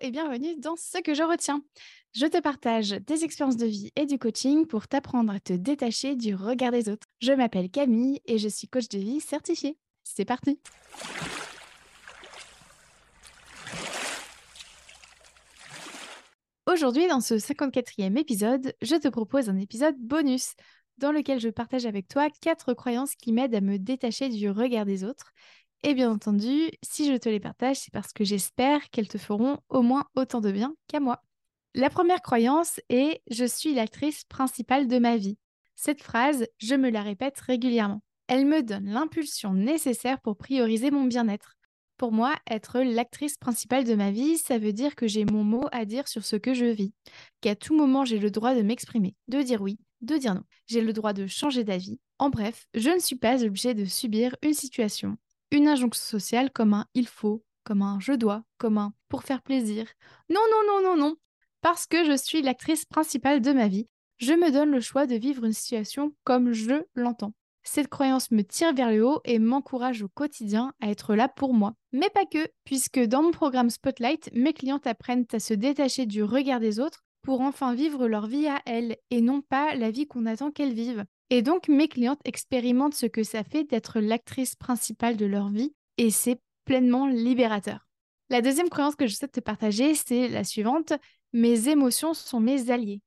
et bienvenue dans Ce que je retiens. Je te partage des expériences de vie et du coaching pour t'apprendre à te détacher du regard des autres. Je m'appelle Camille et je suis coach de vie certifiée. C'est parti Aujourd'hui, dans ce 54e épisode, je te propose un épisode bonus dans lequel je partage avec toi quatre croyances qui m'aident à me détacher du regard des autres et bien entendu, si je te les partage, c'est parce que j'espère qu'elles te feront au moins autant de bien qu'à moi. La première croyance est Je suis l'actrice principale de ma vie. Cette phrase, je me la répète régulièrement. Elle me donne l'impulsion nécessaire pour prioriser mon bien-être. Pour moi, être l'actrice principale de ma vie, ça veut dire que j'ai mon mot à dire sur ce que je vis, qu'à tout moment j'ai le droit de m'exprimer, de dire oui, de dire non. J'ai le droit de changer d'avis. En bref, je ne suis pas obligée de subir une situation, une injonction sociale comme un il faut, comme un je dois, comme un pour faire plaisir. Non, non, non, non, non. Parce que je suis l'actrice principale de ma vie, je me donne le choix de vivre une situation comme je l'entends. Cette croyance me tire vers le haut et m'encourage au quotidien à être là pour moi. Mais pas que, puisque dans mon programme Spotlight, mes clientes apprennent à se détacher du regard des autres pour enfin vivre leur vie à elles et non pas la vie qu'on attend qu'elles vivent. Et donc, mes clientes expérimentent ce que ça fait d'être l'actrice principale de leur vie et c'est pleinement libérateur. La deuxième croyance que je souhaite te partager, c'est la suivante. Mes émotions sont mes alliés.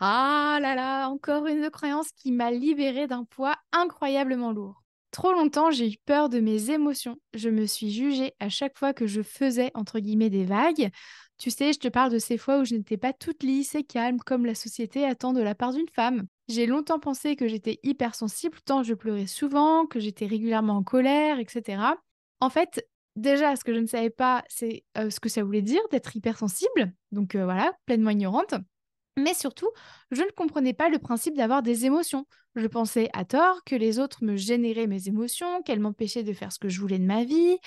Ah là là, encore une croyance qui m'a libérée d'un poids incroyablement lourd. Trop longtemps, j'ai eu peur de mes émotions. Je me suis jugée à chaque fois que je faisais, entre guillemets, des vagues. Tu sais, je te parle de ces fois où je n'étais pas toute lisse et calme comme la société attend de la part d'une femme. J'ai longtemps pensé que j'étais hypersensible, tant je pleurais souvent, que j'étais régulièrement en colère, etc. En fait, déjà, ce que je ne savais pas, c'est euh, ce que ça voulait dire d'être hypersensible. Donc euh, voilà, pleinement ignorante. Mais surtout, je ne comprenais pas le principe d'avoir des émotions. Je pensais à tort que les autres me généraient mes émotions, qu'elles m'empêchaient de faire ce que je voulais de ma vie.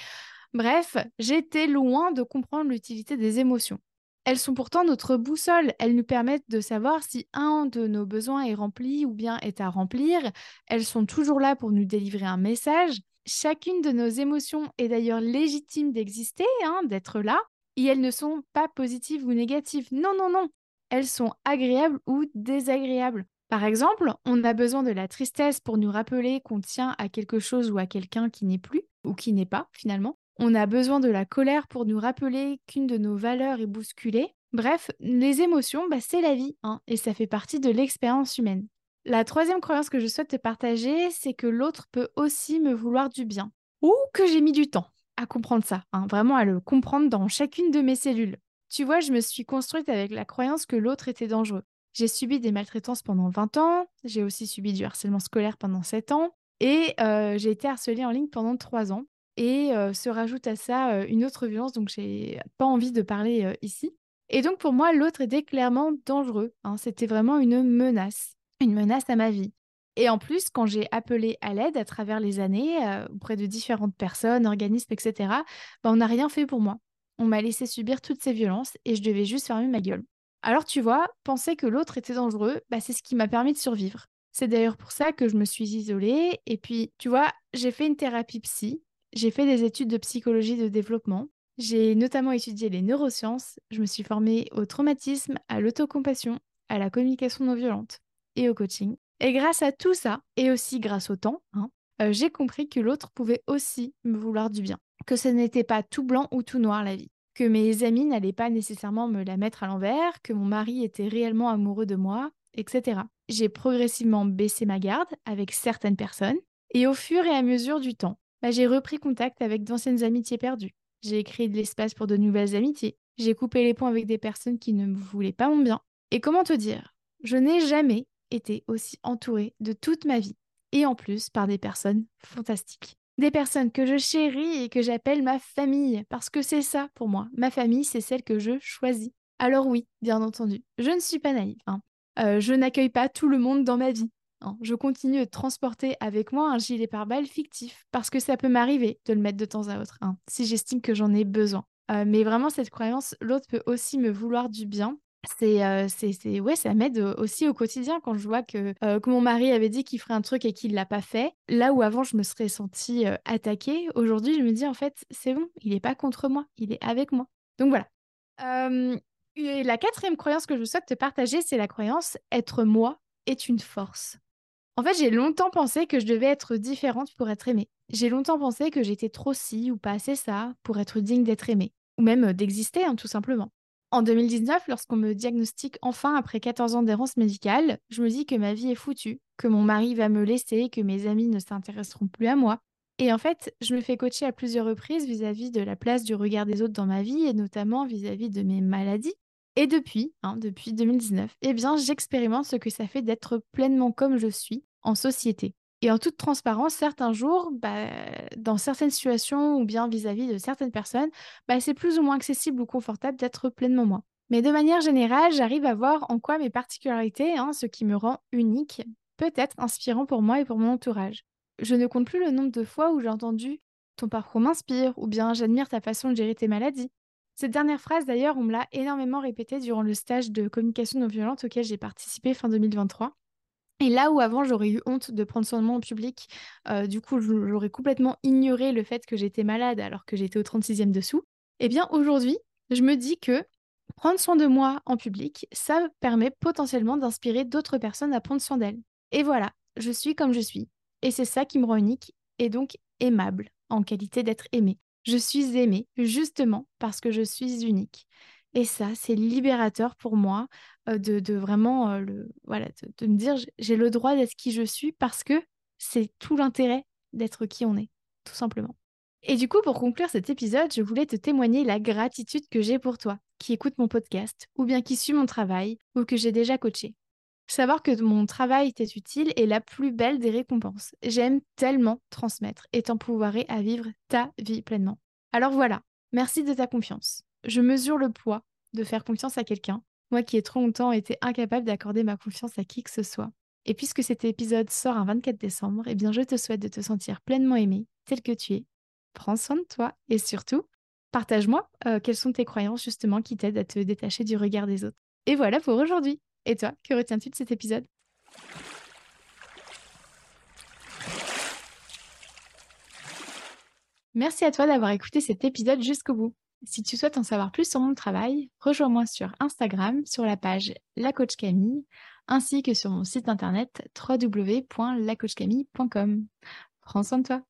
Bref, j'étais loin de comprendre l'utilité des émotions. Elles sont pourtant notre boussole. Elles nous permettent de savoir si un de nos besoins est rempli ou bien est à remplir. Elles sont toujours là pour nous délivrer un message. Chacune de nos émotions est d'ailleurs légitime d'exister, hein, d'être là, et elles ne sont pas positives ou négatives. Non, non, non. Elles sont agréables ou désagréables. Par exemple, on a besoin de la tristesse pour nous rappeler qu'on tient à quelque chose ou à quelqu'un qui n'est plus, ou qui n'est pas finalement. On a besoin de la colère pour nous rappeler qu'une de nos valeurs est bousculée. Bref, les émotions, bah, c'est la vie, hein, et ça fait partie de l'expérience humaine. La troisième croyance que je souhaite te partager, c'est que l'autre peut aussi me vouloir du bien. Ou que j'ai mis du temps à comprendre ça, hein, vraiment à le comprendre dans chacune de mes cellules. Tu vois, je me suis construite avec la croyance que l'autre était dangereux. J'ai subi des maltraitances pendant 20 ans, j'ai aussi subi du harcèlement scolaire pendant 7 ans, et euh, j'ai été harcelée en ligne pendant 3 ans. Et se rajoute à ça une autre violence, donc j'ai pas envie de parler ici. Et donc pour moi, l'autre était clairement dangereux. Hein. C'était vraiment une menace, une menace à ma vie. Et en plus, quand j'ai appelé à l'aide à travers les années, auprès de différentes personnes, organismes, etc., bah, on n'a rien fait pour moi. On m'a laissé subir toutes ces violences et je devais juste fermer ma gueule. Alors tu vois, penser que l'autre était dangereux, bah, c'est ce qui m'a permis de survivre. C'est d'ailleurs pour ça que je me suis isolée. Et puis, tu vois, j'ai fait une thérapie psy j'ai fait des études de psychologie de développement. J'ai notamment étudié les neurosciences. Je me suis formée au traumatisme, à l'autocompassion, à la communication non violente et au coaching. Et grâce à tout ça, et aussi grâce au temps, hein, euh, j'ai compris que l'autre pouvait aussi me vouloir du bien. Que ce n'était pas tout blanc ou tout noir la vie. Que mes amis n'allaient pas nécessairement me la mettre à l'envers, que mon mari était réellement amoureux de moi, etc. J'ai progressivement baissé ma garde avec certaines personnes. Et au fur et à mesure du temps, bah, j'ai repris contact avec d'anciennes amitiés perdues. J'ai créé de l'espace pour de nouvelles amitiés. J'ai coupé les ponts avec des personnes qui ne voulaient pas mon bien. Et comment te dire? Je n'ai jamais été aussi entourée de toute ma vie. Et en plus par des personnes fantastiques. Des personnes que je chéris et que j'appelle ma famille. Parce que c'est ça pour moi. Ma famille, c'est celle que je choisis. Alors oui, bien entendu, je ne suis pas naïve. Hein. Euh, je n'accueille pas tout le monde dans ma vie. Hein. Je continue de transporter avec moi un gilet pare-balles fictif parce que ça peut m'arriver de le mettre de temps à autre, hein, si j'estime que j'en ai besoin. Euh, mais vraiment, cette croyance, l'autre peut aussi me vouloir du bien. C'est, euh, c'est, ouais, ça m'aide aussi au quotidien quand je vois que, euh, que mon mari avait dit qu'il ferait un truc et qu'il l'a pas fait. Là où avant je me serais sentie attaquée, aujourd'hui je me dis en fait c'est bon, il n'est pas contre moi, il est avec moi. Donc voilà. et la quatrième croyance que je souhaite te partager, c'est la croyance être moi est une force. En fait, j'ai longtemps pensé que je devais être différente pour être aimée. J'ai longtemps pensé que j'étais trop ci ou pas assez ça pour être digne d'être aimée, ou même d'exister, hein, tout simplement. En 2019, lorsqu'on me diagnostique enfin après 14 ans d'errance médicale, je me dis que ma vie est foutue, que mon mari va me laisser, que mes amis ne s'intéresseront plus à moi. Et en fait, je me fais coacher à plusieurs reprises vis-à-vis de la place du regard des autres dans ma vie et notamment vis-à-vis de mes maladies. Et depuis, hein, depuis 2019, eh bien, j'expérimente ce que ça fait d'être pleinement comme je suis en société. Et en toute transparence, certains jours, bah, dans certaines situations ou bien vis-à-vis de certaines personnes, bah, c'est plus ou moins accessible ou confortable d'être pleinement moi. Mais de manière générale, j'arrive à voir en quoi mes particularités, hein, ce qui me rend unique, peut être inspirant pour moi et pour mon entourage. Je ne compte plus le nombre de fois où j'ai entendu ton parcours m'inspire ou bien j'admire ta façon de gérer tes maladies. Cette dernière phrase, d'ailleurs, on me l'a énormément répétée durant le stage de communication non violente auquel j'ai participé fin 2023. Et là où avant j'aurais eu honte de prendre soin de moi en public, euh, du coup j'aurais complètement ignoré le fait que j'étais malade alors que j'étais au 36e dessous, eh bien aujourd'hui je me dis que prendre soin de moi en public, ça permet potentiellement d'inspirer d'autres personnes à prendre soin d'elles. Et voilà, je suis comme je suis. Et c'est ça qui me rend unique et donc aimable en qualité d'être aimée. Je suis aimée justement parce que je suis unique. Et ça, c'est libérateur pour moi de, vraiment le, voilà, de, me dire j'ai le droit d'être qui je suis parce que c'est tout l'intérêt d'être qui on est, tout simplement. Et du coup, pour conclure cet épisode, je voulais te témoigner la gratitude que j'ai pour toi, qui écoute mon podcast, ou bien qui suit mon travail, ou que j'ai déjà coaché. Savoir que mon travail t'est utile est la plus belle des récompenses. J'aime tellement transmettre et t'empouvoirer à vivre ta vie pleinement. Alors voilà, merci de ta confiance je mesure le poids de faire confiance à quelqu'un, moi qui ai trop longtemps été incapable d'accorder ma confiance à qui que ce soit. Et puisque cet épisode sort un 24 décembre, eh bien je te souhaite de te sentir pleinement aimé, tel que tu es. Prends soin de toi et surtout, partage-moi euh, quelles sont tes croyances justement qui t'aident à te détacher du regard des autres. Et voilà pour aujourd'hui. Et toi, que retiens-tu de cet épisode? Merci à toi d'avoir écouté cet épisode jusqu'au bout. Si tu souhaites en savoir plus sur mon travail, rejoins-moi sur Instagram sur la page La Camille ainsi que sur mon site internet www.lacoachcamille.com. Prends soin de toi.